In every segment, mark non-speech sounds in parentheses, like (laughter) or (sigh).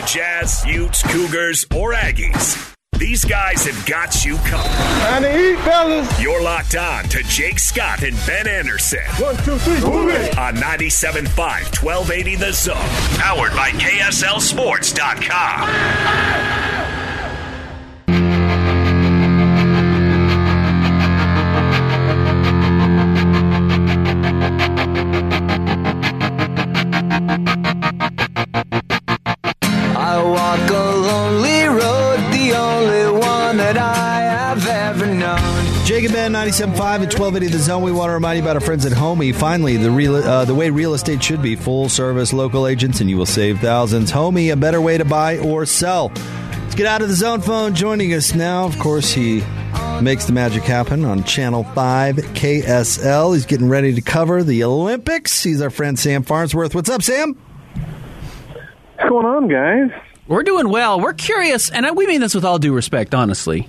the Jazz, Utes, Cougars, or Aggies. These guys have got you covered. Time to eat, fellas. You're locked on to Jake Scott and Ben Anderson. One, two, three, move it. On 97.5, 1280 The Zone. Powered by KSLSports.com. 97.5 and 1280 The Zone. We want to remind you about our friends at Homie. Finally, the real, uh, the way real estate should be full service local agents, and you will save thousands. Homie, a better way to buy or sell. Let's get out of the zone phone. Joining us now, of course, he makes the magic happen on Channel 5 KSL. He's getting ready to cover the Olympics. He's our friend Sam Farnsworth. What's up, Sam? What's going on, guys? We're doing well. We're curious, and we mean this with all due respect, honestly.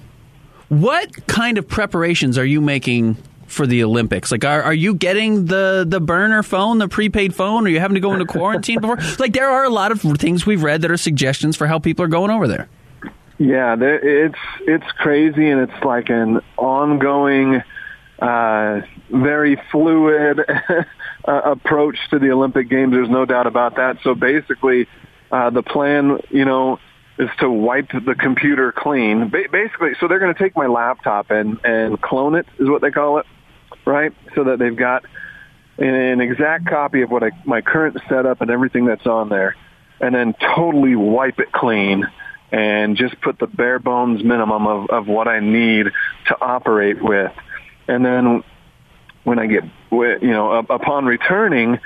What kind of preparations are you making for the Olympics? Like, are, are you getting the, the burner phone, the prepaid phone? Are you having to go into quarantine before? (laughs) Like, there are a lot of things we've read that are suggestions for how people are going over there. Yeah, there, it's it's crazy, and it's like an ongoing, uh, very fluid (laughs) uh, approach to the Olympic Games. There's no doubt about that. So basically, uh, the plan, you know, is to wipe the computer clean. Ba- basically, so they're going to take my laptop and and clone it, is what they call it, right? So that they've got an exact copy of what I, my current setup and everything that's on there, and then totally wipe it clean and just put the bare bones minimum of, of what I need to operate with. And then when I get, you know, upon returning,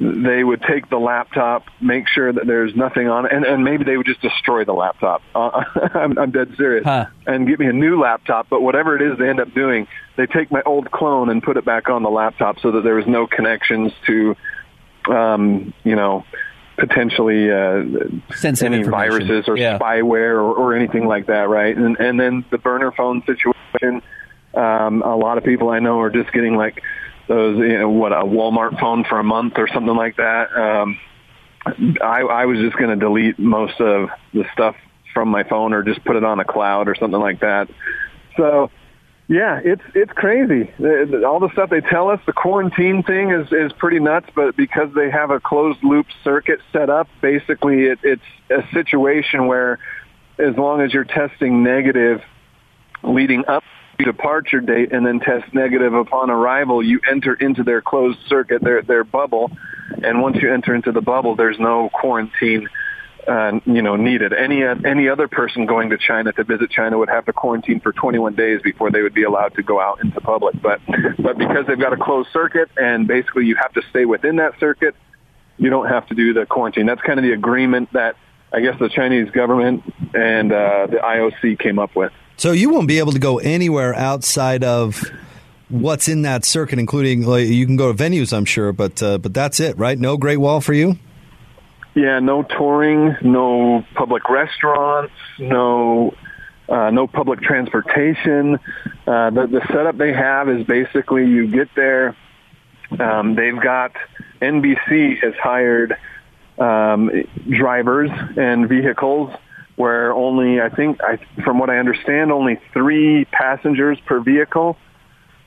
they would take the laptop, make sure that there's nothing on it, and, and maybe they would just destroy the laptop. Uh, (laughs) I'm, I'm dead serious. Huh. And give me a new laptop, but whatever it is they end up doing, they take my old clone and put it back on the laptop so that there was no connections to, um, you know, potentially uh, Sensitive any viruses or Yeah. spyware or, or anything like that, right? And, and then the burner phone situation. Um, a lot of people I know are just getting like those, you know, what a Walmart phone for a month or something like that. Um, I, I was just going to delete most of the stuff from my phone or just put it on a cloud or something like that. So, yeah, it's it's crazy. All the stuff they tell us, the quarantine thing is is pretty nuts. But because they have a closed loop circuit set up, basically it, it's a situation where, as long as you're testing negative leading up departure date and then test negative upon arrival, you enter into their closed circuit, their their bubble, and once you enter into the bubble, there's no quarantine. Uh, you know, needed. Any uh, any other person going to China to visit China would have to quarantine for 21 days before they would be allowed to go out into public. But but because they've got a closed circuit and basically you have to stay within that circuit, you don't have to do the quarantine. That's kind of the agreement that I guess the Chinese government and uh, the IOC came up with. So you won't be able to go anywhere outside of what's in that circuit, including like, you can go to venues, I'm sure, but uh, but that's it, right? No Great Wall for you. Yeah, no touring, no public restaurants, no uh, no public transportation. Uh, the, the setup they have is basically you get there. Um, they've got NBC has hired um, drivers and vehicles where only I think I, from what I understand only three passengers per vehicle,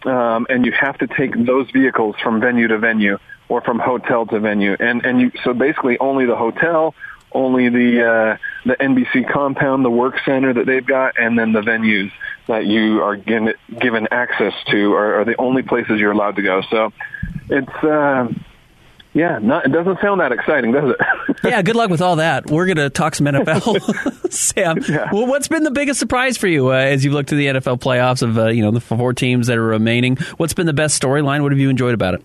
um, and you have to take those vehicles from venue to venue or from hotel to venue, and and you so basically only the hotel, only the uh, the NBC compound, the work center that they've got, and then the venues that you are given given access to are, are the only places you're allowed to go. So it's. Uh, yeah, not, it doesn't sound that exciting, does it? (laughs) yeah, good luck with all that. We're going to talk some NFL, (laughs) Sam. Well, what's been the biggest surprise for you uh, as you've looked to the NFL playoffs of uh, you know the four teams that are remaining? What's been the best storyline? What have you enjoyed about it?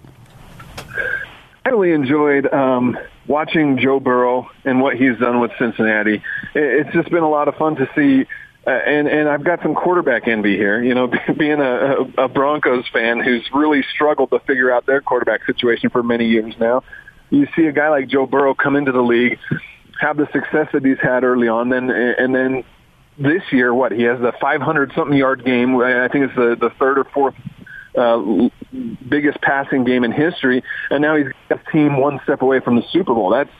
I really enjoyed um, watching Joe Burrow and what he's done with Cincinnati. It, it's just been a lot of fun to see. Uh, and and I've got some quarterback envy here. You know, (laughs) being a, a Broncos fan who's really struggled to figure out their quarterback situation for many years now. You see a guy like Joe Burrow come into the league, have the success that he's had early on, then and then this year, what he has the 500 something yard game. I think it's the the third or fourth uh, biggest passing game in history, and now he's got a team one step away from the Super Bowl. That's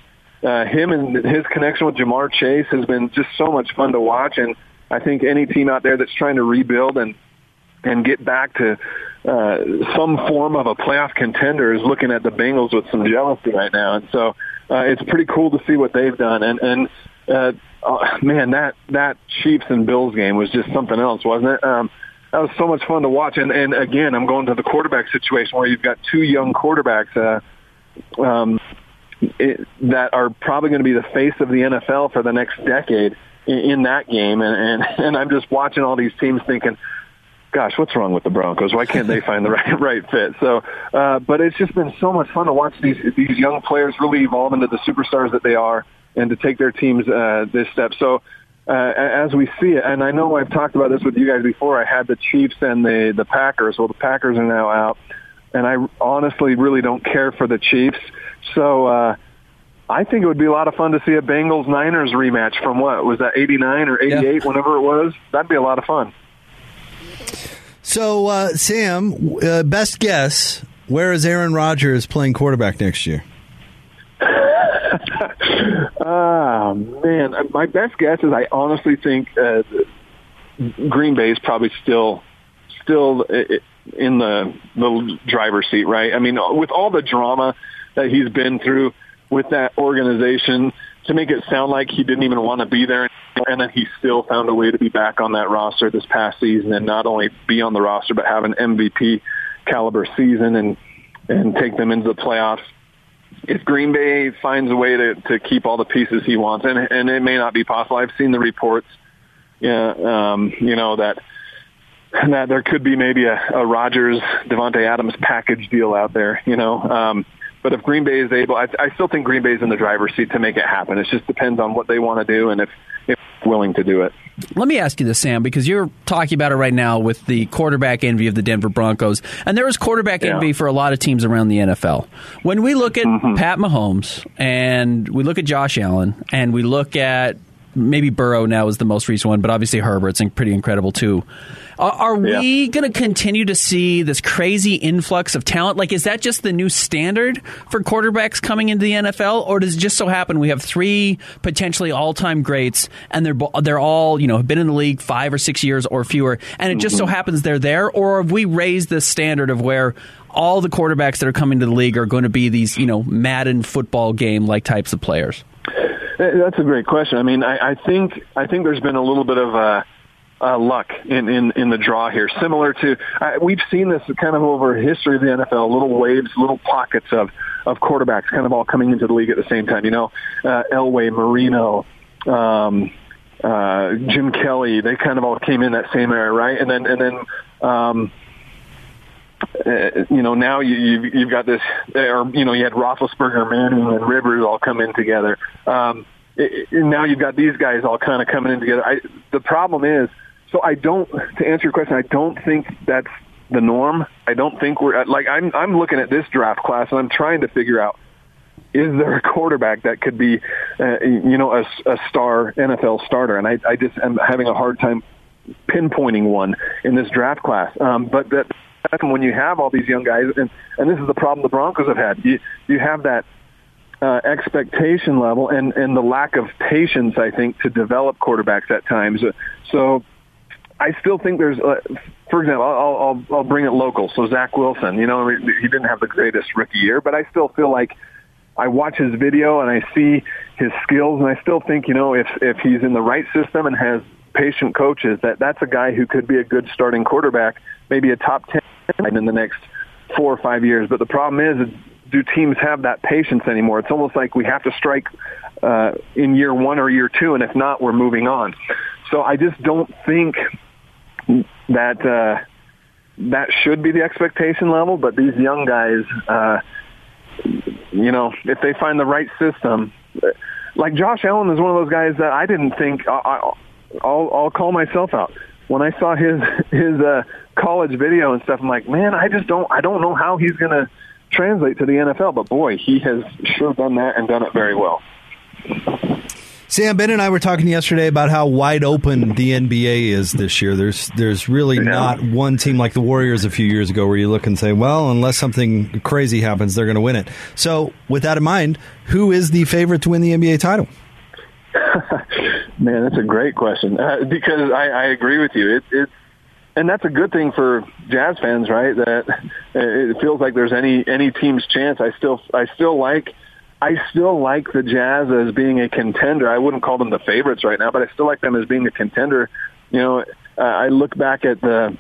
uh, him and his connection with Ja'Marr Chase has been just so much fun to watch. And I think any team out there that's trying to rebuild and and get back to uh, some form of a playoff contender is looking at the Bengals with some jealousy right now. And so uh, it's pretty cool to see what they've done. And and uh, oh, man, that that Chiefs and Bills game was just something else, wasn't it? Um, that was so much fun to watch. And and again, I'm going to the quarterback situation where you've got two young quarterbacks. Uh, um, it, that are probably going to be the face of the NFL for the next decade in, that game, and, and (laughs) and I'm just watching all these teams thinking, gosh, what's wrong with the Broncos? Why can't they find the (laughs) right right fit? So, uh, but it's just been so much fun to watch these these young players really evolve into the superstars that they are, and to take their teams uh, this step. So. Uh, as we see it, and I know I've talked about this with you guys before. I had the Chiefs and the the Packers. Well, the Packers are now out, and I honestly really don't care for the Chiefs. So uh, I think it would be a lot of fun to see a Bengals Niners rematch from what was that eighty nine or eighty eight, yeah. whenever it was. That'd be a lot of fun. So, uh, Sam, uh, best guess, where is Aaron Rodgers playing quarterback next year? oh, (laughs) man. My best guess is I honestly think uh, Green Bay is probably still still in the, the driver's seat, right? I mean, with all the drama that he's been through with that organization to make it sound like he didn't even want to be there and then he still found a way to be back on that roster this past season and not only be on the roster but have an MVP caliber season and and take them into the playoffs. If Green Bay finds a way to to keep all the pieces he wants and and it may not be possible. I've seen the reports yeah um you know that that there could be maybe a, a Rodgers Davante Adams package deal out there, you know. Um but if Green Bay is able, I, I still think Green Bay is in the driver's seat to make it happen. It just depends on what they want to do and if if willing to do it. Let me ask you this, Sam, because you're talking about it right now with the quarterback envy of the Denver Broncos, and there is quarterback yeah. envy for a lot of teams around the NFL. When we look at mm-hmm. Pat Mahomes and we look at Josh Allen and we look at maybe Burrow now is the most recent one, but obviously Herbert's pretty incredible too. Are, are yeah. we going to continue to see this crazy influx of talent? Like, is that just the new standard for quarterbacks coming into the NFL, or does it just so happen we have three potentially all-time greats, and they're they're all you know have been in the league five or six years or fewer, and it just mm-hmm. so happens they're there, or have we raised the standard of where all the quarterbacks that are coming to the league are going to be these you know Madden football game like types of players? That's a great question. I mean, I, I think I think there's been a little bit of a uh, luck in, in, in the draw here. Similar to, uh, we've seen this kind of over history of the NFL, little waves, little pockets of, of quarterbacks kind of all coming into the league at the same time. You know, uh, Elway, Marino, um, uh, Jim Kelly, they kind of all came in that same era, right? And then, and then, um, uh, you know, now you, you've, you've got this, or, you know, you had Roethlisberger, Manning, and Rivers all come in together. Um, it, it, now you've got these guys all kind of coming in together. I, the problem is, so I don't, to answer your question, I don't think that's the norm. I don't think we're like I'm. I'm looking at this draft class and I'm trying to figure out is there a quarterback that could be, uh, you know, a, a star NFL starter? And I, I just am having a hard time pinpointing one in this draft class. Um, but that when you have all these young guys, and and this is the problem the Broncos have had. You you have that uh, expectation level and and the lack of patience, I think, to develop quarterbacks at times. So I still think there's, uh, for example, I'll, I'll, I'll bring it local. So Zach Wilson, you know, he didn't have the greatest rookie year, but I still feel like I watch his video and I see his skills, and I still think, you know, if if he's in the right system and has patient coaches, that that's a guy who could be a good starting quarterback, maybe a top ten in the next four or five years. But the problem is, do teams have that patience anymore? It's almost like we have to strike uh, in year one or year two, and if not, we're moving on. So I just don't think that uh, that should be the expectation level. But these young guys, uh, you know, if they find the right system, like Josh Allen is one of those guys that I didn't think. I, I'll, I'll call myself out when I saw his (laughs) his uh, college video and stuff. I'm like, man, I just don't. I don't know how he's to translate to the NFL. But boy, he has sure done that and done it very well. Sam Ben and I were talking yesterday about how wide open the NBA is this year. There's there's really not one team like the Warriors a few years ago where you look and say, well, unless something crazy happens, they're going to win it. So, with that in mind, who is the favorite to win the NBA title? (laughs) Man, that's a great question uh, because I, I agree with you. It, it's and that's a good thing for Jazz fans, right? That it feels like there's any any team's chance. I still I still like I still like the Jazz as being a contender. I wouldn't call them the favorites right now, but I still like them as being a contender. You know, uh, I look back at the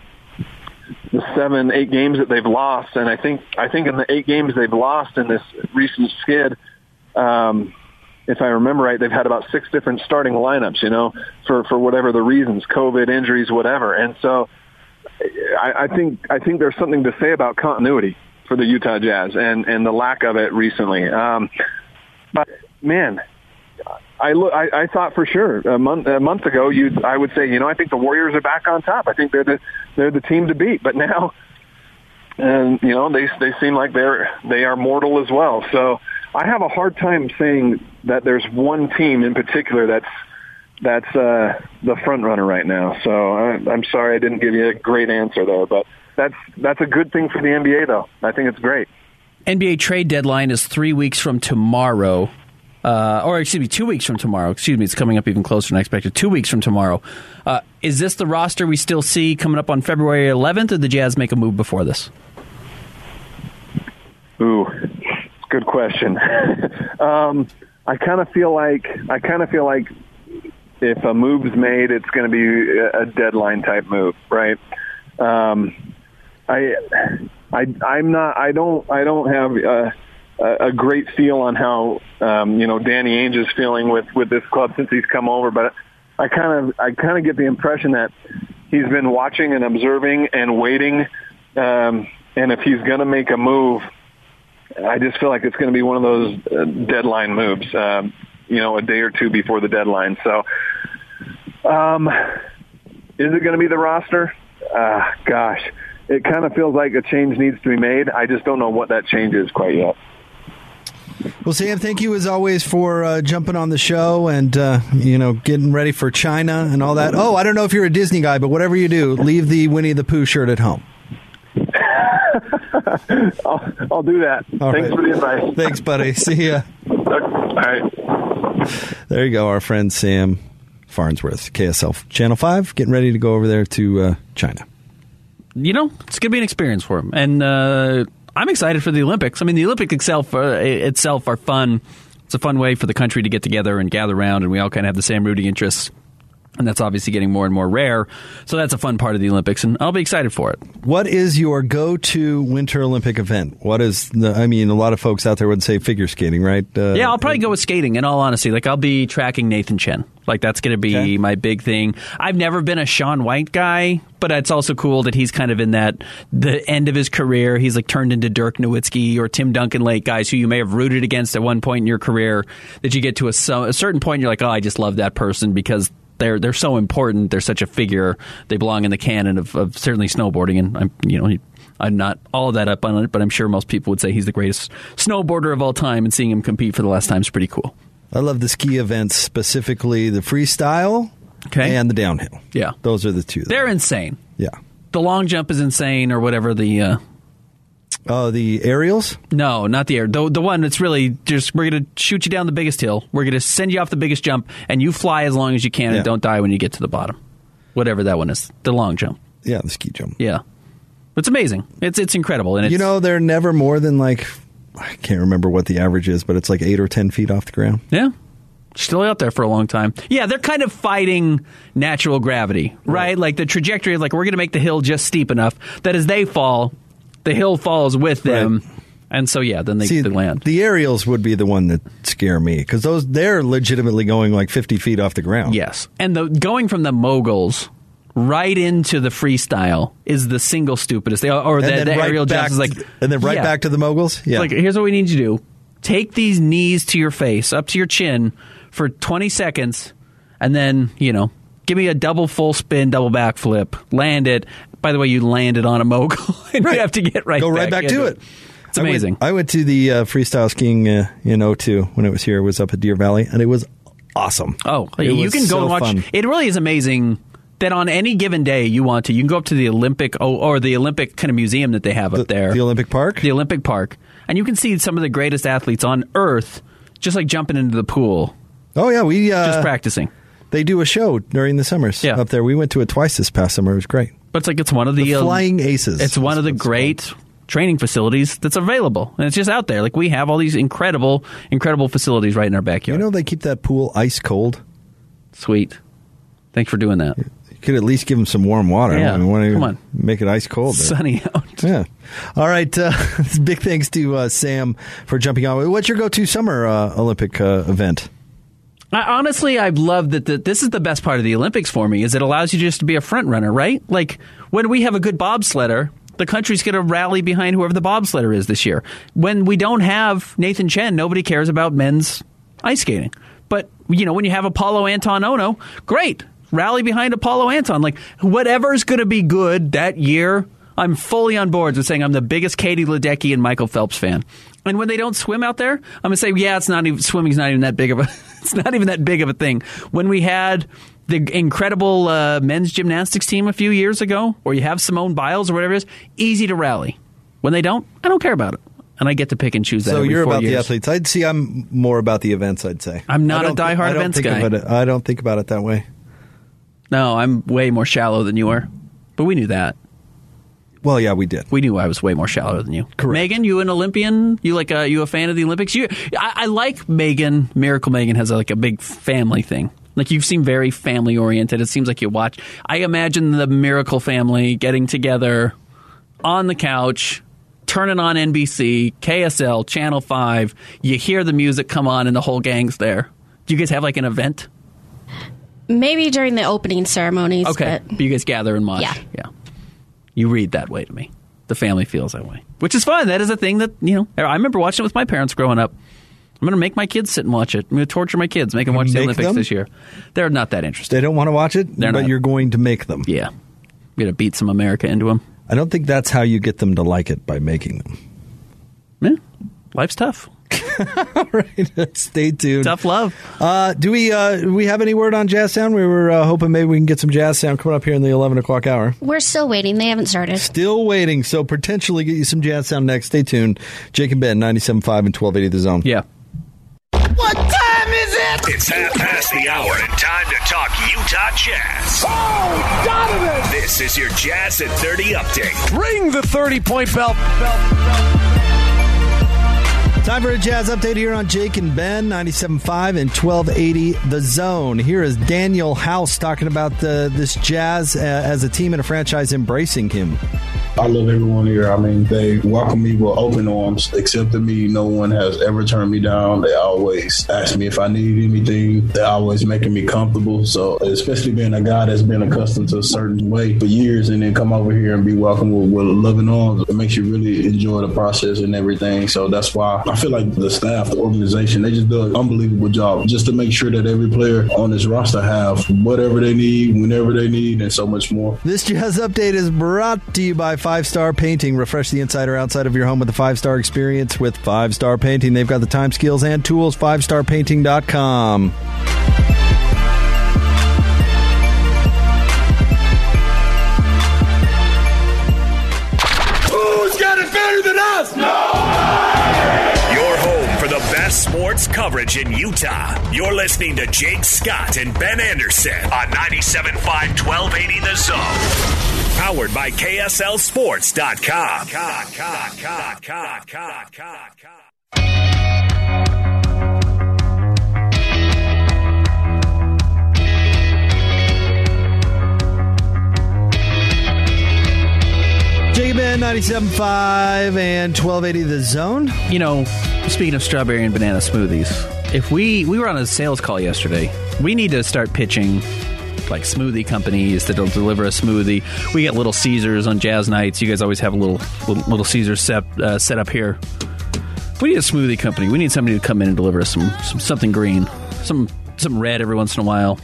the seven, eight games that they've lost, and I think I think in the eight games they've lost in this recent skid, um, if I remember right, they've had about six different starting lineups. You know, for for whatever the reasons, COVID, injuries, whatever, and so I, I think I think there's something to say about continuity for the Utah Jazz and and the lack of it recently. Um, but man, I look. I, I thought for sure a month a month ago, you I would say, you know, I think the Warriors are back on top. I think they're the they're the team to beat. But now, and you know, they they seem like they're they are mortal as well. So I have a hard time saying that there's one team in particular that's that's uh, the front runner right now. So I, I'm sorry I didn't give you a great answer there, but that's that's a good thing for the NBA, though. I think it's great. NBA trade deadline is three weeks from tomorrow. Uh, or excuse me, two weeks from tomorrow. Excuse me, it's coming up even closer than I expected. Two weeks from tomorrow. Uh, is this the roster we still see coming up on February 11th, or the Jazz make a move before this? Ooh, good question. (laughs) um, I kind of feel like I kind of feel like if a move's made, it's going to be a deadline type move, right? Um, I, I, I'm not. I don't. I don't have a, a great feel on how um, you know Danny Ainge is feeling with with this club since he's come over, but I kind of I kind of get the impression that he's been watching and observing and waiting, um, and if he's going to make a move, I just feel like it's going to be one of those uh, deadline moves. Um, you know, a day or two before the deadline. So, um, is it going to be the roster? Uh, gosh, it kind of feels like a change needs to be made. I just don't know what that change is quite yet. Well, Sam, thank you as always for uh, jumping on the show and uh, you know getting ready for China and all that. Oh, I don't know if you're a Disney guy, but whatever you do, leave the Winnie the Pooh shirt at home. (laughs) I'll, I'll, do that. All Thanks right. for the advice. Thanks, buddy. See ya. All right. There you go, our friend Sam Farnsworth, KSL Channel 5, getting ready to go over there to uh, China. You know, it's going to be an experience for him. And uh, I'm excited for the Olympics. I mean, the Olympics itself, uh, itself are fun. It's a fun way for the country to get together and gather around, and we all kind of have the same rooting interests and that's obviously getting more and more rare. So that's a fun part of the Olympics, and I'll be excited for it. What is your go-to Winter Olympic event? What is the? I mean, a lot of folks out there would say figure skating, right? Uh, yeah, I'll probably go with skating. In all honesty, like I'll be tracking Nathan Chen. Like that's going to be okay. my big thing. I've never been a Shaun White guy, but it's also cool that he's kind of in that the end of his career. He's like turned into Dirk Nowitzki or Tim Duncan Lake guys who you may have rooted against at one point in your career. That you get to a, a certain point, you're like, oh, I just love that person because they're they're so important. They're such a figure. They belong in the canon of, of certainly snowboarding. And I'm you know I'm not all that up on it, but I'm sure most people would say he's the greatest snowboarder of all time. And seeing him compete for the last time is pretty cool. I love the ski events, specifically the freestyle okay. and the downhill. Yeah, those are the two. They're insane. Yeah, the long jump is insane, or whatever the uh, Oh, the aerials? No, not the air. The, the one that's really just we're going to shoot you down the biggest hill. We're going to send you off the biggest jump, and you fly as long as you can yeah. and don't die when you get to the bottom. Whatever that one is, the long jump. Yeah, the ski jump. Yeah, it's amazing. It's it's incredible, and it's, you know they're never more than like I can't remember what the average is, but it's like eight or ten feet off the ground. Yeah, still out there for a long time. Yeah, they're kind of fighting natural gravity, right? right. Like the trajectory, of like we're going to make the hill just steep enough that as they fall, the hill falls with them. Right. And so, yeah, then they, See, they land. The aerials would be the one that scare me because those they're legitimately going like fifty feet off the ground. Yes, and the going from the moguls right into the freestyle is the single stupidest. They, or the, the right aerial is like, and then right yeah. back to the moguls. Yeah, like here's what we need you to do: take these knees to your face, up to your chin, for twenty seconds, and then you know give me a double full spin, double backflip, land it, by the way, you landed on a mogul (laughs) and right. you have to get right go right back, back to it. It's amazing. I went, I went to the uh, freestyle skiing uh, in 02 when it was here. It was up at Deer Valley, and it was awesome. Oh, It you can go so and watch. fun. It really is amazing that on any given day you want to, you can go up to the Olympic oh, or the Olympic kind of museum that they have The, up there, the Olympic Park. the Olympic Park, and you can see some of the greatest athletes on Earth just like jumping into the pool, oh yeah, we uh, just practicing. They do a show during the summers Yeah. up there. We went to it twice this past summer. It was great. But it's like it's one of the, The uh, Flying Aces. It's one of the great training facilities that's available, and it's just out there. Like we have all these incredible, incredible facilities right in our backyard. You know they keep that pool ice cold. Sweet. Thanks for doing that. Could at least give them some warm water. Yeah. I mean, why Come on. make it ice cold. there? Sunny out. Yeah. All right. Uh, (laughs) big thanks to uh, Sam for jumping on. What's your go-to summer uh, Olympic uh, event? I, honestly, I've loved that. The, this is the best part of the Olympics for me. Is it allows you just to be a front runner, right? Like when we have a good bobsledder, the country's going to rally behind whoever the bobsledder is this year. When we don't have Nathan Chen, nobody cares about men's ice skating. But you know, when you have Apolo Anton Ohno, great, rally behind Apolo Anton. Like whatever's going to be good that year. I'm fully on board with saying I'm the biggest Katie Ledecky and Michael Phelps fan. And when they don't swim out there, I'm gonna say, yeah, it's not even swimming's not even that big of a (laughs) it's not even that big of a thing. When we had the incredible uh, men's gymnastics team a few years ago, or you have Simone Biles or whatever it is, easy to rally. When they don't, I don't care about it, and I get to pick and choose that. So you're about the athletes. I'd see. I'm more about the events. I'd say. I'm not a diehard events guy. It, I don't think about it that way. No, I'm way more shallow than you are, but we knew that. Well, yeah, we did. We knew I was way more shallow than you. Correct. Megan, you an Olympian? You like a, you a fan of the Olympics? You, I, I like Megan. Miracle Megan has like a big family thing. Like you seem very family oriented. It seems like you watch. I imagine the Miracle family getting together on the couch, turning on NBC, KSL, Channel Five. You hear the music come on, and the whole gang's there. Do you guys have like an event? Maybe during the opening ceremonies. Okay, But you guys gather and watch. Yeah. yeah. You read that way to me. The family feels that way, which is fun. That is a thing that you know. I remember watching it with my parents growing up. I'm going to make my kids sit and watch it. I'm going to torture my kids, make them watch the Olympics them? this year. They're not that interested. They don't want to watch it, They're but not. you're going to make them. Yeah, you're going to beat some America into them. I don't think that's how you get them to like it by making them. Yeah, life's tough. (laughs) All right, (laughs) stay tuned. Tough love. Uh, do we uh, do we have any word on Jazz Sound? We were uh, hoping maybe we can get some Jazz Sound coming up here in the eleven o'clock hour. we're still waiting. They haven't started. Still waiting, so potentially get you some Jazz Sound next. Stay tuned. Jake and Ben, 97.5 and 1280 The Zone. Yeah. What time is it? It's half past the hour and time to talk Utah Jazz. Oh, Donovan! This is your Jazz at 30 update. Ring the 30 point bell. Time for a Jazz update here on Jake and Ben, 97.5 and 1280 The Zone. Here is Danuel House talking about the, this Jazz uh, as a team and a franchise embracing him. I love everyone here. I mean, they welcome me with open arms, accepted me. No one has ever turned me down. They always ask me if I need anything. They're always making me comfortable. So, especially being a guy that's been accustomed to a certain way for years and then come over here and be welcomed with, with loving arms, it makes you really enjoy the process and everything. So, that's why I feel like the staff, the organization, they just do an unbelievable job just to make sure that every player on this roster have whatever they need, whenever they need, and so much more. This Jazz update is brought to you by Five Star Painting. Refresh the inside or outside of your home with a five star experience with Five Star Painting. They've got the time, skills, and tools. FiveStarPainting.com. Who's got it better than us? Your sports coverage in Utah. You're listening to Jake Scott and Ben Anderson on 97.5 1280 The Zone. Powered by KSLSports.com. Jake and Ben, 97.5 and 1280 The Zone. You know, speaking of strawberry and banana smoothies, if we we were on a sales call yesterday, we need to start pitching like smoothie companies that'll deliver a smoothie. We get Little Caesars on jazz nights. You guys always have a little little, little Caesars set uh, set up here. We need a smoothie company. We need somebody to come in and deliver us some, some something green, some some red every once in a while.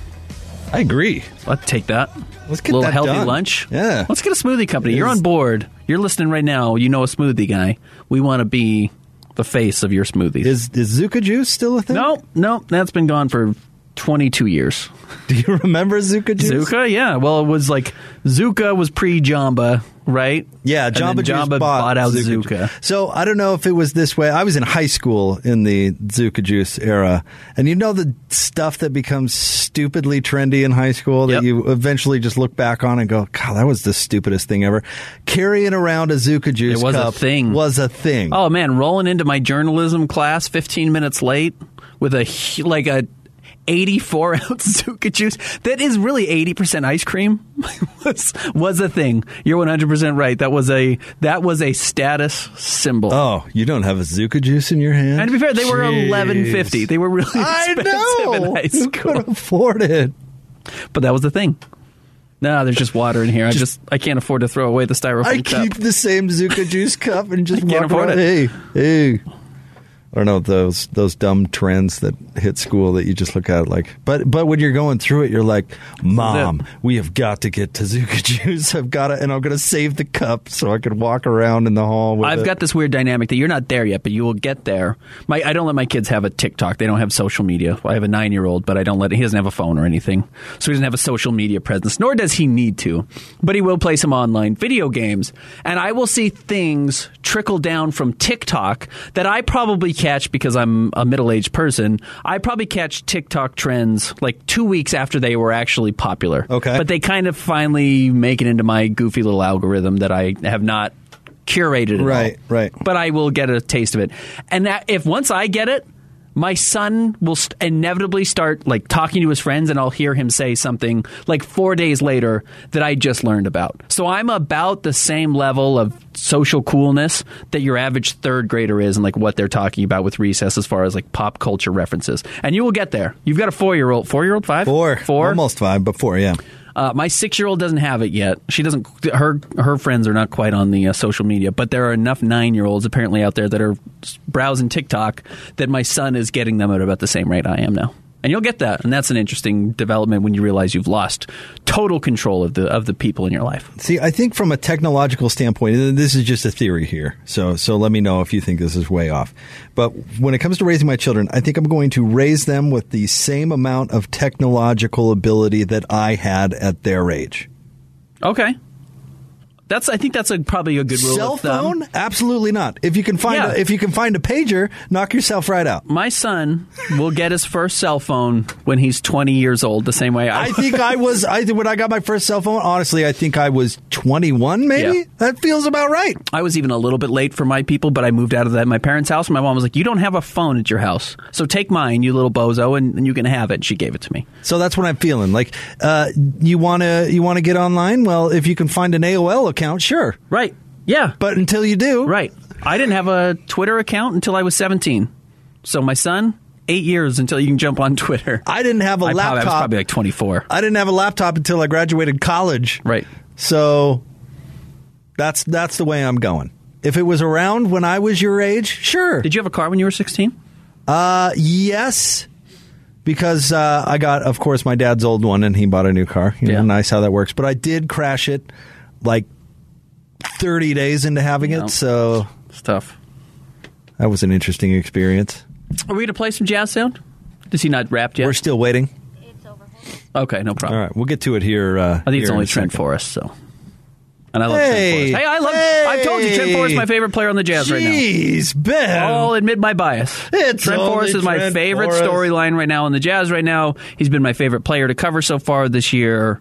I agree. I'd take that. Let's get a little healthy done. lunch. Yeah. Let's get a smoothie company. You're on board. You're listening right now. You know a smoothie guy. We want to be the face of your smoothies. Is, is Zuka Juice still a thing? no, no, that's been gone for 22 years. (laughs) Do you remember Zuka juice? Zuka, yeah. Well, it was like Zuka was pre Jamba, right? Yeah, And Jamba Juice Jamba bought, out Zuka Zuka. So I don't know if it was this way. I was in high school in the Zuka Juice era, and you know the stuff that becomes stupidly trendy in high school that Yep. you eventually just look back on and go, "God, that was the stupidest thing ever." Carrying around a Zuka Juice It was a thing. Was a thing. Oh man, rolling into my journalism class 15 minutes late with a like a 84 (laughs) ounce Zuka juice that is really 80% ice cream (laughs) was was a thing. You're 100% right. That was a that was a status symbol. Oh, you don't have a Zuka Juice in your hand. and to be fair, they were 1150. They were really expensive I know. in high Who could afford it? But that was the thing. No, there's just water in here. I just I can't afford to throw away the styrofoam I cup. keep the same Zuka juice cup and (laughs) just I can't walk afford around. it. Hey, hey. I don't know those those dumb trends that hit school that you just look at like. But but when you're going through it, you're like, Mom, we have got to get to Zuka juice. I've got to, and I'm going to save the cup so I can walk around in the hall. With I've it. got this weird dynamic that you're not there yet, but you will get there. My, I don't let my kids have a TikTok. They don't have social media. I have a nine year old, but I don't let he doesn't have a phone or anything, so he doesn't have a social media presence. Nor does he need to, but he will play some online video games, and I will see things trickle down from TikTok that I probably catch because I'm a middle aged person. I probably catch TikTok trends like two weeks after they were actually popular. Okay. but they kind of finally make it into my goofy little algorithm that I have not curated at Right, all. right. But I will get a taste of it. And that, if once I get it, my son will st- inevitably start like talking to his friends, and I'll hear him say something like four days later that I just learned about. So I'm about the same level of social coolness that your average third grader is, and like what they're talking about with recess as far as like pop culture references. And you will get there. You've got a four year old, four year old, five, four, four, almost five, but four, yeah. Uh, my six-year-old doesn't have it yet. She doesn't. Her her friends are not quite on the uh, social media, but there are enough nine-year-olds apparently out there that are browsing TikTok that my son is getting them at about the same rate I am now. And you'll get that, and that's an interesting development when you realize you've lost total control of the of the people in your life. See, I think from a technological standpoint, and this is just a theory here. So, so let me know if you think this is way off. But when it comes to raising my children, I think I'm going to raise them with the same amount of technological ability that I had at their age. Okay, that's I think that's a, probably a good rule Cell of thumb. Cell phone? Absolutely not. If you can find Yeah. a, if you can find a pager, knock yourself right out. My son will get his first cell phone when he's 20 years old, the same way I, I think I was. I when I got my first cell phone. Honestly, I think I was 21. Maybe Yeah. that feels about right. I was even a little bit late for my people, but I moved out of that my parents' house. And my mom was like, "You don't have a phone at your house, so take mine, you little bozo, and, and you can have it." She gave it to me. So that's what I'm feeling. Like, uh, you want to you want to get online? Well, if you can find an AOL account, sure. Right? Yeah. But until you do, Right. I didn't have a Twitter account until I was 17. So my son, eight years until you can jump on Twitter. I didn't have a I probably, I was laptop. probably like 24. I didn't have a laptop until I graduated college. Right. So that's that's the way I'm going. If it was around when I was your age, sure. Did you have a car when you were 16? Uh, yes. Because uh, I got, of course, my dad's old one, and he bought a new car. You know, Yeah. nice how that works. But I did crash it like 30 days into having Yeah. it, so It's tough. that was an interesting experience. Are we going to play some jazz sound? Does he not wrapped yet? We're still waiting. It's over. okay, no problem. All right, we'll get to it here. Uh, I think here it's only a Trent. Forrest, so. And I love Hey. Trent Forrest. Hey, I love. I've told you, Trent Forrest is my favorite player on the Jazz right now. Jeez, Ben. I'll admit my bias. It's Trent only Forrest is my Trent favorite Forrest. storyline right now in the Jazz right now. He's been my favorite player to cover so far this year.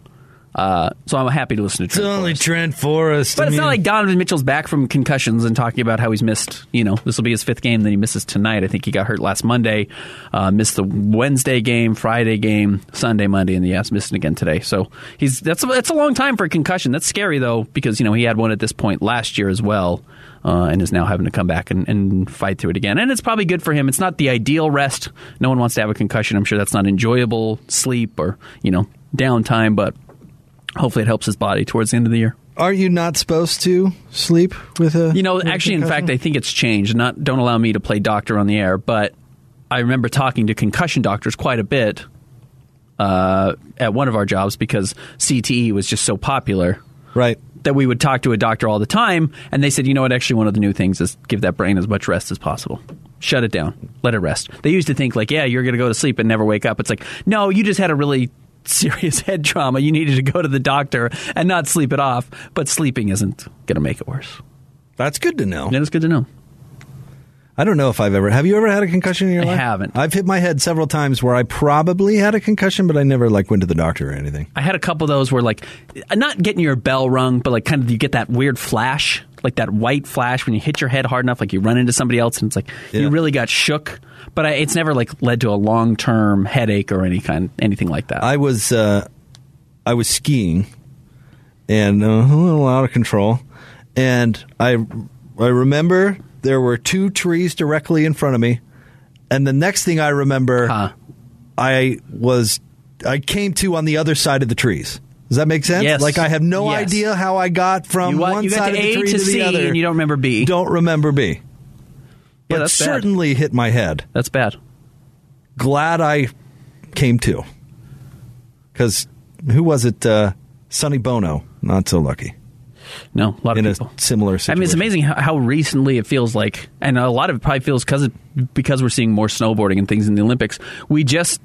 Uh, so I'm happy to listen to Trent it's only Forrest. Trent Forrest. But I it's not like Donovan Mitchell's back from concussions and talking about how he's missed. You know, this will be his fifth game. that he misses tonight. I think he got hurt last Monday. Uh, missed the Wednesday game, Friday game, Sunday, Monday, and the yes, missing again today. So he's that's a, that's a long time for a concussion. That's scary though because you know he had one at this point last year as well. Uh, and is now having to come back and, and fight through it again. And it's probably good for him. It's not the ideal rest. No one wants to have a concussion. I'm sure that's not enjoyable sleep or, you know, downtime, but hopefully it helps his body towards the end of the year. Are you not supposed to sleep with a? You know, actually, in fact, I think it's changed. Not don't allow me to play doctor on the air, but I remember talking to concussion doctors quite a bit uh, at one of our jobs because CTE was just so popular right. that we would talk to a doctor all the time, and they said, you know what? Actually, one of the new things is give that brain as much rest as possible. Shut it down. Let it rest. They used to think like, yeah, you're going to go to sleep and never wake up. It's like, no, you just had a really serious head trauma. You needed to go to the doctor and not sleep it off. But sleeping isn't going to make it worse. That's good to know. That is good to know. I don't know if I've ever. Have you ever had a concussion in your I life? I haven't. I've hit my head several times where I probably had a concussion, but I never like went to the doctor or anything. I had a couple of those where like not getting your bell rung, but like kind of you get that weird flash, like that white flash when you hit your head hard enough, like you run into somebody else, and it's like Yeah. you really got shook. But I, it's never like led to a long term headache or any kind anything like that. I was uh, I was skiing and uh, a little out of control, and I I remember there were two trees directly in front of me, and the next thing I remember, Huh. I was I came to on the other side of the trees. Does that make sense? Yes. Like I have no Yes. idea how I got from you, one you side of the A tree to, to, C, the other. and you don't remember B. Don't remember B. yeah, but bad. certainly hit my head. That's bad. glad I came to. Because who was it? Uh, Sonny Bono. Not so lucky No, a lot in of a people. similar I mean, it's amazing how, how recently it feels like, and a lot of it probably feels because because we're seeing more snowboarding and things in the Olympics. We just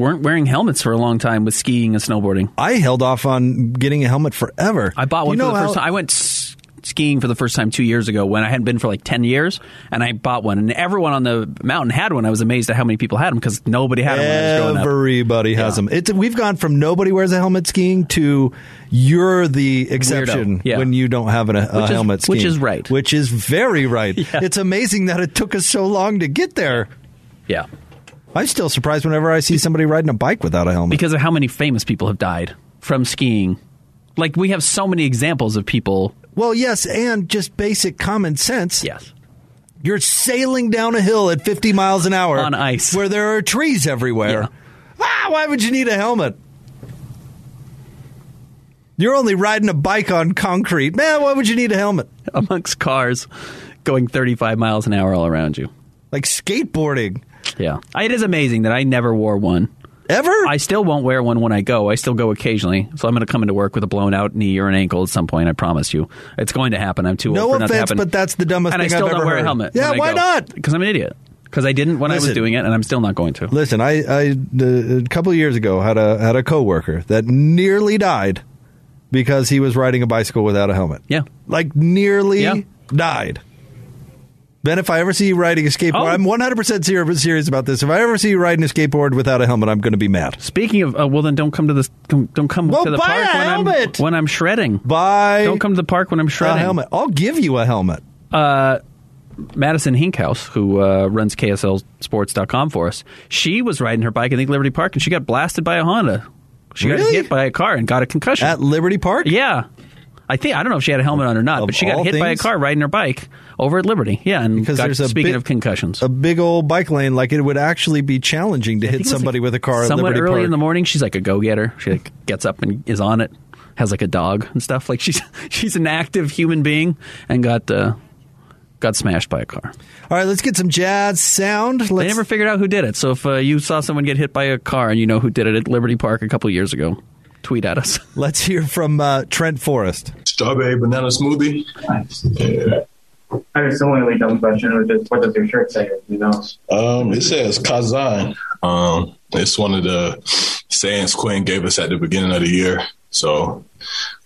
weren't wearing helmets for a long time with skiing and snowboarding. I held off on getting a helmet forever. I bought one You for the first how- time. I went s- skiing for the first time two years ago when I hadn't been for like ten years, and I bought one. And everyone on the mountain had one. I was amazed at how many people had them because nobody had them when I was growing up. Everybody has them. It's we've gone from nobody wears a helmet skiing to you're the exception yeah. when you don't have a, a Which is- helmet skiing. which is right. Which is very right. (laughs) It's amazing that it took us so long to get there. Yeah, I'm still surprised whenever I see somebody riding a bike without a helmet. because of how many famous people have died from skiing. Like we have so many examples of people. well, yes, and just basic common sense. Yes. You're sailing down a hill at 50 miles an hour On ice. where there are trees everywhere. Ah, why would you need a helmet? You're only riding a bike on concrete. Man, why would you need a helmet? amongst cars going 35 miles an hour all around you. Like skateboarding. Yeah. It is amazing that I never wore one. Ever? I still won't wear one when I go. I still go occasionally. So I'm going to come into work with a blown out knee or an ankle at some point. I promise you. It's going to happen. I'm too No old for it not to offense, happen. but that's the dumbest and thing I still I've don't ever wear heard. a helmet. Yeah, why go. not? Because I'm an idiot. Because I didn't when I was doing it, and I'm still not going to. Listen, I, I uh, a couple of years ago had a had a coworker that nearly died because he was riding a bicycle without a helmet. Yeah. Like nearly Yeah. died. Ben, if I ever see you riding a skateboard, Oh. I'm 100% serious about this. If I ever see you riding a skateboard without a helmet, I'm going to be mad. Speaking of, uh, well, then don't come to. Come, don't come Well, to the park a when helmet. I'm when I'm shredding. Buy Don't come to the park when I'm a shredding. helmet. I'll give you a helmet. Madison Hinkhouse, who uh, runs KSLSports.com for us, she was riding her bike, I think, Liberty Park, and she got blasted by a Honda. She got hit by a car and got a concussion. At Liberty Park? yeah. I think I don't know if she had a helmet on or not, Of but she got hit by a car riding her bike over at Liberty. Yeah, and Because got, there's a speaking big- of concussions, A big old bike lane, like it would actually be challenging to I hit think it was, somebody like, with a car at somewhat early Park. in the morning. She's like a go getter. She like gets up and is on it. Has like a dog and stuff. Like she's (laughs) she's an active human being and got uh, got smashed by a car. All right, let's get some jazz sound. Let's, They never figured out who did it. So if uh, you saw someone get hit by a car and you know who did it at Liberty Park a couple years ago, tweet at us. (laughs) let's hear from uh, Trent Forrest. Strawberry banana smoothie. Yeah. I just only really dumb question was just what does your shirt say? You know, Um, it says Kaizen. Um, it's one of the sayings Quin gave us at the beginning of the year. So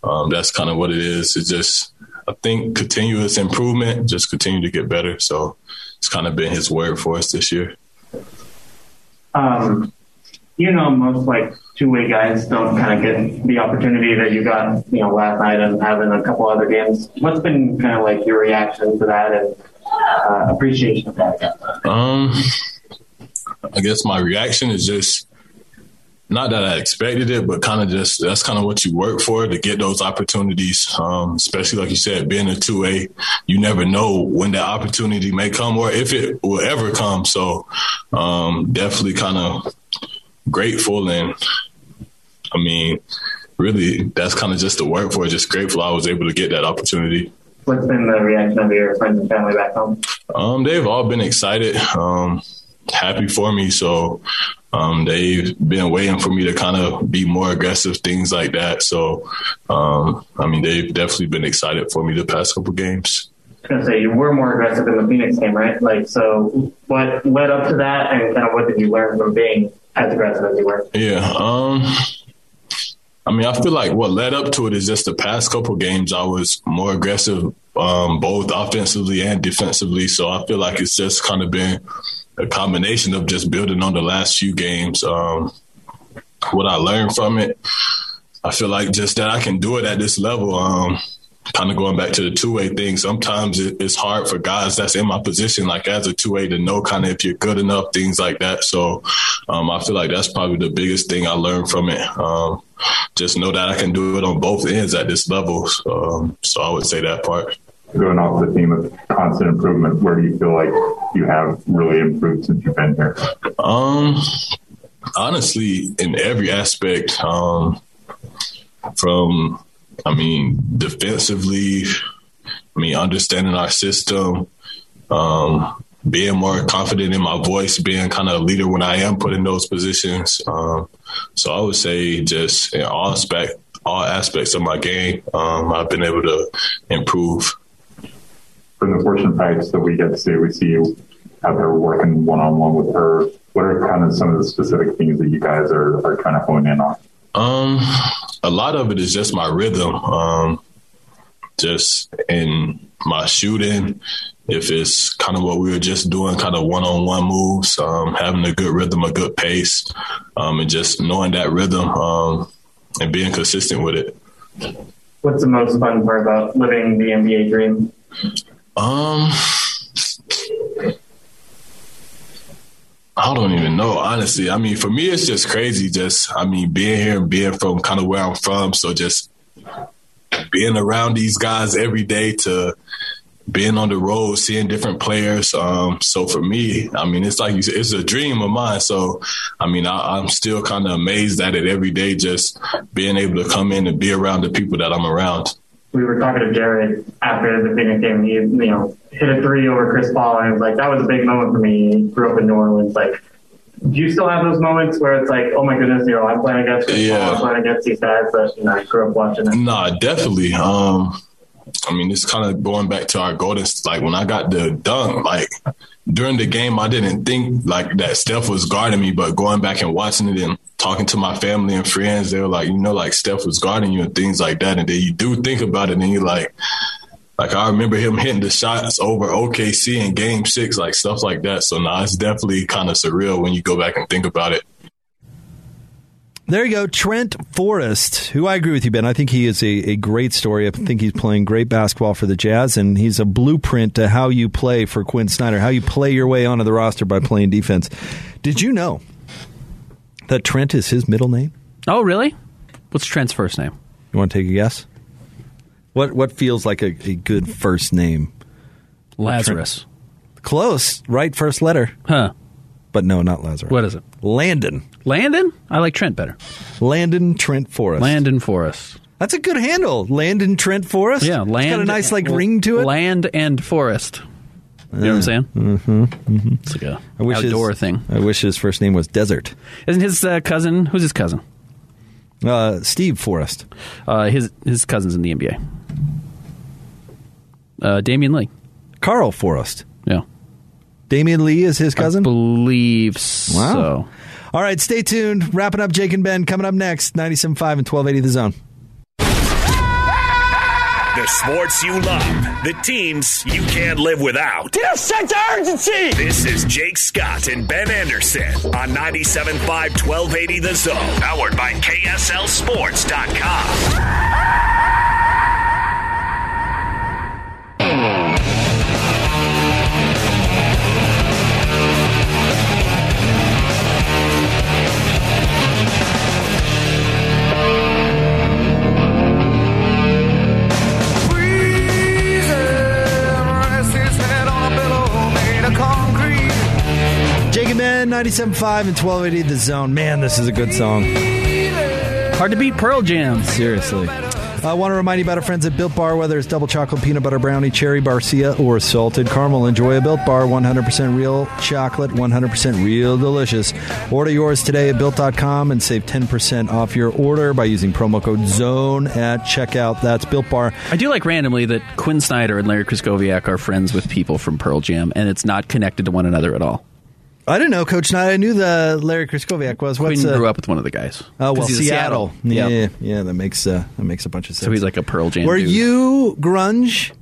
um, that's kind of what it is. It's just, I think, continuous improvement, just continue to get better. So it's kind of been his word for us this year. um, you know, most like two way guys don't kind of get the opportunity that you got, you know, last night and having a couple other games. What's been kind of like your reaction to that and uh, appreciation of that? Um, I guess my reaction is just not that I expected it, but kind of just that's kind of what you work for to get those opportunities. Um, especially like you said, being a two A, you never know when that opportunity may come or if it will ever come. So, um, definitely kind of grateful and I mean, really, that's kind of just the work for it. Just grateful I was able to get that opportunity. What's been the reaction of your friends and family back home? Um, they've all been excited, um, happy for me. So um, they've been waiting for me to kind of be more aggressive, things like that. So, um, I mean, they've definitely been excited for me the past couple games. I was gonna say you were more aggressive in the Phoenix game, right? Like, so what led up to that, and kind of what did you learn from being you were? Yeah. Um. I mean, I feel like what led up to it is just the past couple games I was more aggressive, um, both offensively and defensively. So I feel like it's just kind of been a combination of just building on the last few games. Um, what I learned from it, I feel like just that I can do it at this level. Um, kind of going back to the two way thing, sometimes it's hard for guys that's in my position, like as a two way, to know kind of if you're good enough, things like that. So um, I feel like that's probably the biggest thing I learned from it. Um, just know that I can do it on both ends at this level. Um, so I would say that part. Going off the theme of constant improvement, where do you feel like you have really improved since you've been here? Um, honestly, in every aspect, um, from I mean, defensively, I mean, understanding our system, um, being more confident in my voice, being kind of a leader when I am put in those positions. Um, so I would say just in all aspect, all aspects of my game, um, I've been able to improve. From the Fortune types that we get to see, we see you out there working one on one with her. What are kind of some of the specific things that you guys are, are trying to hone in on? Um, a lot of it is just my rhythm. Um, just in my shooting, if it's kind of what we were just doing, kind of one on one moves, um, having a good rhythm, a good pace, um, and just knowing that rhythm um, and being consistent with it. What's the most fun part about living the NBA dream? Um, I don't even know, honestly. I mean, for me, it's just crazy. Just, I mean, being here and being from kind of where I'm from. So just being around these guys every day to being on the road, seeing different players. Um, so for me, I mean, it's like said, it's a dream of mine. So, I mean, I, I'm still kind of amazed at it every day, just being able to come in and be around the people that I'm around we were talking to Jared after the Phoenix game. He, you know, hit a three over Chris Paul, and it was like that was a big moment for me. He grew up in New Orleans. Like, do you still have those moments where it's like, oh my goodness, you know, I'm playing against Chris yeah. Paul, I'm playing against these guys that you know I grew up watching? It. Nah, definitely. Um, I mean, it's kind of going back to our golden. Like when I got the dunk, like during the game, I didn't think like that Steph was guarding me, but going back and watching it and talking to my family and friends, they were like, you know, like Steph was guarding you and things like that. And then you do think about it and you're like, like I remember him hitting the shots over OKC in game six, like stuff like that. So now nah, it's definitely kind of surreal when you go back and think about it. There you go, Trent Forrest, who I agree with you, Ben. I think he is a, a great story. I think he's playing great basketball for the Jazz, and he's a blueprint to how you play for Quin Snyder, how you play your way onto the roster by playing defense. Did you know that Trent is his middle name? Oh, really? What's Trent's first name? You want to take a guess? What what feels like a, a good first name? Lazarus. Close, right first letter. Huh. But no, not Lazarus. What is it? Landon. Landon? I like Trent better. Landon Trent Forrest. Landon Forrest. That's a good handle. Landon Trent Forrest. Yeah, land. It's got a nice like ring to it. Land and forest. You know what I'm saying? Mm-hmm, mm-hmm. It's like a I wish outdoor his, thing. I wish his first name was Desert. Isn't his uh, cousin? Who's his cousin? Uh, Steve Forrest. Uh, his his cousin's in the NBA. Uh, Damion Lee. Carl Forrest. Yeah. Damion Lee is his cousin? I believe so. Wow. All right, stay tuned. Wrapping up Jake and Ben coming up next, 97.5 and 1280 The Zone. The sports you love, the teams you can't live without. Get a sense of urgency! This is Jake Scott and Ben Anderson on 97.5 1280 The Zone, powered by KSLSports.com. Ben, 97.5 and 1280 The Zone. Man, this is a good song. Hard to beat Pearl Jam. Seriously. I want to remind you about our friends at Built Bar, whether it's double chocolate, peanut butter brownie, cherry barcia, or salted caramel. Enjoy a Built Bar, 100% real chocolate, 100% real delicious. Order yours today at built.com and save 10% off your order by using promo code ZONE at checkout. That's Built Bar. I do like randomly that Quin Snyder and Larry Krystkowiak are friends with people from Pearl Jam, and it's not connected to one another at all. I didn't know Coach Knight. I knew the Larry Krystkowiak was. What's Quin uh, grew up with one of the guys. Oh well, he's Seattle. Seattle. Yeah, Yep. yeah, that makes uh, that makes a bunch of sense. So he's like a Pearl Jam. Were dude. you grunge,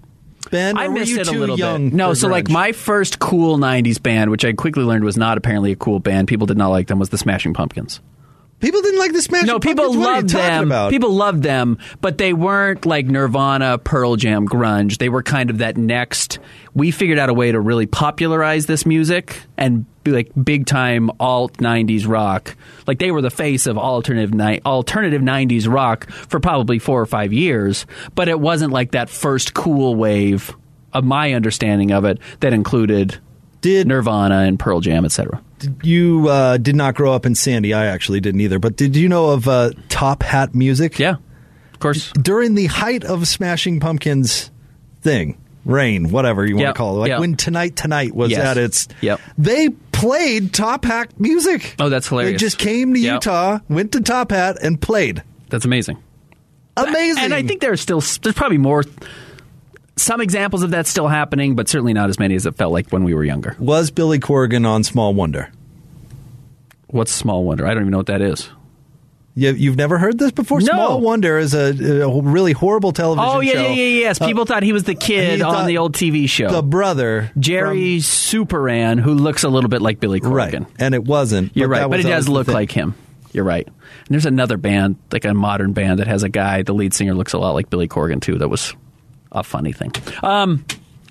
Ben? I or were missed you it a little young bit. No, for so like my first cool '90s band, which I quickly learned was not apparently a cool band. People did not like them. Was the Smashing Pumpkins? People didn't like the Smashing no, people Pumpkins? What are you loved talking them. about? People loved them, but they weren't like Nirvana, Pearl Jam, grunge. They were kind of that next. We figured out a way to really popularize this music and be like big time alt '90s rock. Like they were the face of alternative ni- alternative '90s rock for probably four or five years, but it wasn't like that first cool wave of my understanding of it that included did Nirvana and Pearl Jam, etc. you uh, did not grow up in Sandy. I actually didn't either. But did you know of uh, Top Hat Music? Yeah, of course. During the height of Smashing Pumpkins thing, rain, whatever you want Yep, to call it, like yep. when Tonight Tonight was Yes. at its. Yep. They played Top Hat music. Oh, that's hilarious. They just came to Yep. Utah, went to Top Hat, and played. That's amazing. Amazing. And I think there's still there's probably more some examples of that still happening, but certainly not as many as it felt like when we were younger. Was Billy Corgan on Small Wonder? What's Small Wonder? I don't even know what that is. You, you've never heard this before? No. Small Wonder is a, a really horrible television Oh yeah, show. yeah, yeah, yes. Uh, People thought he was the kid on the old TV show. the brother, Jerry Supiran, who looks a little bit like Billy Corgan. right? And it wasn't. You're but right, but it does look like him. You're right. And there's another band, like a modern band, that has a guy. The lead singer looks a lot like Billy Corgan too. That was a funny thing. Um,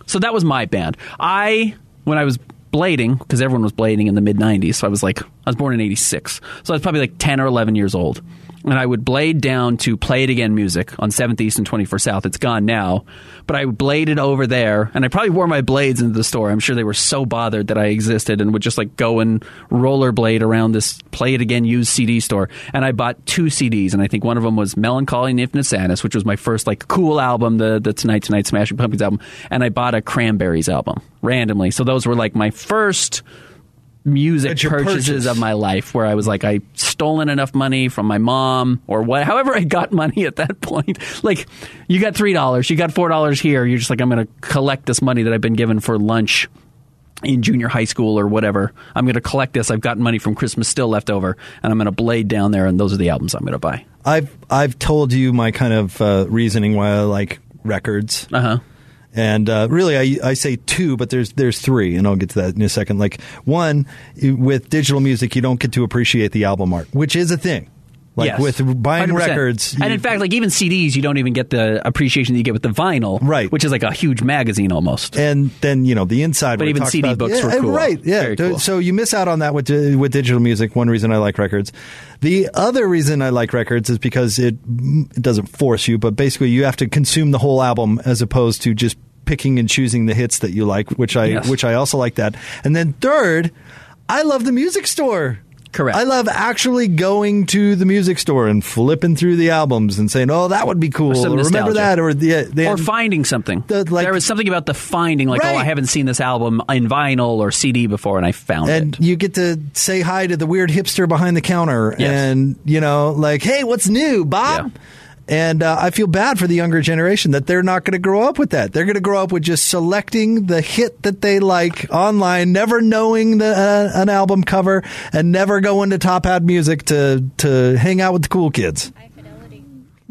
so that was my band. I when I was blading because everyone was blading in the mid '90s. So I was like, I was born in '86, so I was probably like 10 or 11 years old. And I would blade down to Play It Again Music on 7th East and 21st South. It's gone now, but I bladed over there, and I probably wore my blades into the store. I'm sure they were so bothered that I existed, and would just like go and rollerblade around this Play It Again used CD store. And I bought two CDs, and I think one of them was Mellon Collie and Infinite which was my first like cool album, the the Tonight Tonight Smashing Pumpkins album, and I bought a Cranberries album randomly. So those were like my first music purchases purchase. of my life where I was like I stolen enough money from my mom or what (laughs) however I got money at that point. (laughs) Like you got three dollars you got four dollars here. You're just like I'm gonna collect this money that I've been given for lunch in junior high school or whatever. I'm gonna collect this. I've gotten money from Christmas still left over and I'm gonna blade down there and those are the albums I'm gonna buy. I've I've told you my kind of uh, reasoning why I like records. uh huh And uh, really, I, I say two, but there's there's three, and I'll get to that in a second. Like one, with digital music, you don't get to appreciate the album art, which is a thing. Like Yes. with buying 100%. records, and in fact, like even CDs, you don't even get the appreciation that you get with the vinyl, Right. Which is like a huge magazine almost. and then you know the inside. But even CD about- books yeah, were cool. right? Yeah, cool. so you miss out on that with with digital music. One reason I like records. The other reason I like records is because it it doesn't force you, but basically you have to consume the whole album as opposed to just picking and choosing the hits that you like, which I Yes. which I also like that. And then third, I love the music store. Correct. I love actually going to the music store and flipping through the albums and saying, "Oh, that would be cool." Some Or remember that, or the, uh, the or finding something. The- like- there was something about the finding, like, oh, I haven't seen this album in vinyl or CD before, and I found and it. And you get to say hi to the weird hipster behind the counter Yes. and you know like hey what's new bob and uh, i feel bad for the younger generation that they're not going to grow up with that they're going to grow up with just selecting the hit that they like online never knowing the, uh, an album cover and never going to top hat music to, to hang out with the cool kids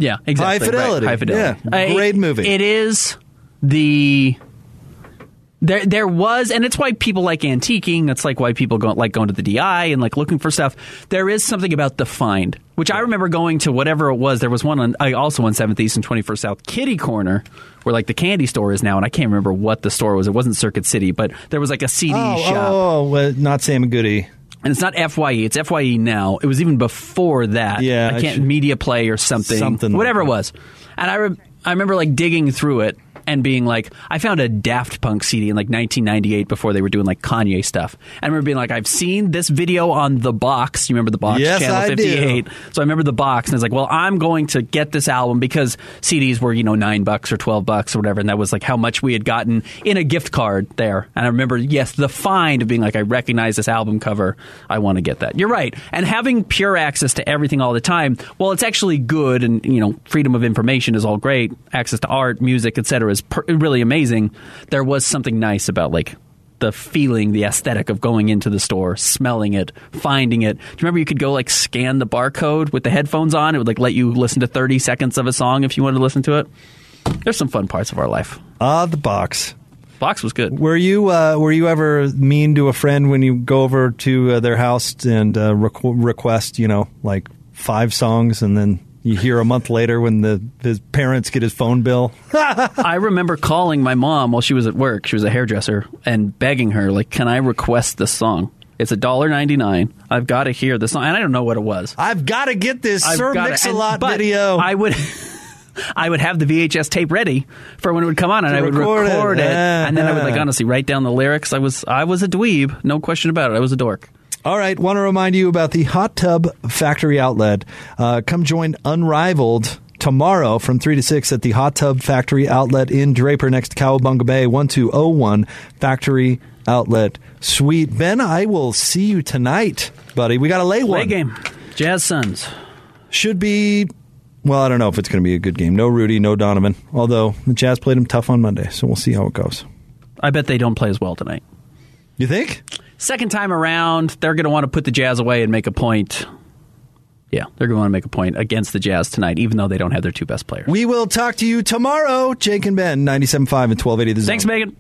Yeah, exactly. High right. Fidelity. High fidelity. Yeah, great movie. It is the. There, there was, and it's why people like antiquing. It's like why people go, like going to the DI and like looking for stuff. There is something about the find, which I remember going to whatever it was. There was one on, I also on Seventh East and Twenty First South, Kitty Corner, where like the candy store is now, and I can't remember what the store was. It wasn't Circuit City, but there was like a CD oh, shop. oh well, not sam and goody And it's not Fye. It's Fye now. It was even before that. Yeah, I I can't should- media play or something, Something like whatever that. it was. And I re- I remember like digging through it and being like, I found a Daft Punk CD in like 1998 before they were doing like Kanye stuff. And I remember being like, I've seen this video on the box. You remember the box? Yes, Channel I do. 58. So I remember the box, and it's like, well, I'm going to get this album because CDs were, you know, nine bucks or 12 bucks or whatever. And that was like how much we had gotten in a gift card there. And I remember, yes, the find of being like, I recognize this album cover. I want to get that. You're right. And having pure access to everything all the time, well, it's actually good. And, you know, freedom of information is all great. Access to art, music, etc., is per- really amazing. There was something nice about like the feeling, the aesthetic of going into the store, smelling it, finding it. Do you remember you could go like scan the barcode with the headphones on? It would like let you listen to 30 seconds of a song if you wanted to listen to it. There's some fun parts of our life. Ah, the box. Box was good. Were you uh, were you ever mean to a friend when you go over to uh, their house and uh, requ- request you know like five songs and then you hear a month later when the his parents get his phone bill? (laughs) I remember calling my mom while she was at work. She was a hairdresser and begging her, like, "Can I request this song? It's a dollar ninety nine. I've got to hear this song." And I don't know what it was. I've got to get this I've Sir Mix-a-Lot video. I would. (laughs) I would have the VHS tape ready for when it would come on, and I would record record, it. it, and then I would like honestly write down the lyrics. I was I was a dweeb, no question about it. I was a dork. All right, want to remind you about the Hot Tub Factory Outlet. Uh, come join Unrivaled tomorrow from 3 to 6 at the Hot Tub Factory Outlet in Draper next to Cowabunga Bay, 1201 Factory Outlet Suite. Ben, I will see you tonight, buddy. We got a late one. Late game, Jazz Suns. Should be, well, I don't know if it's going to be a good game. No Rudy, no Donovan, although the Jazz played him tough on Monday, so we'll see how it goes. I bet they don't play as well tonight. You think? Second time around, they're going to want to put the Jazz away and make a point. Yeah, they're going to want to make a point against the Jazz tonight, even though they don't have their two best players. We will talk to you tomorrow. Jake and Ben, 97.5 and 1280 The Zone. Thanks, Megan.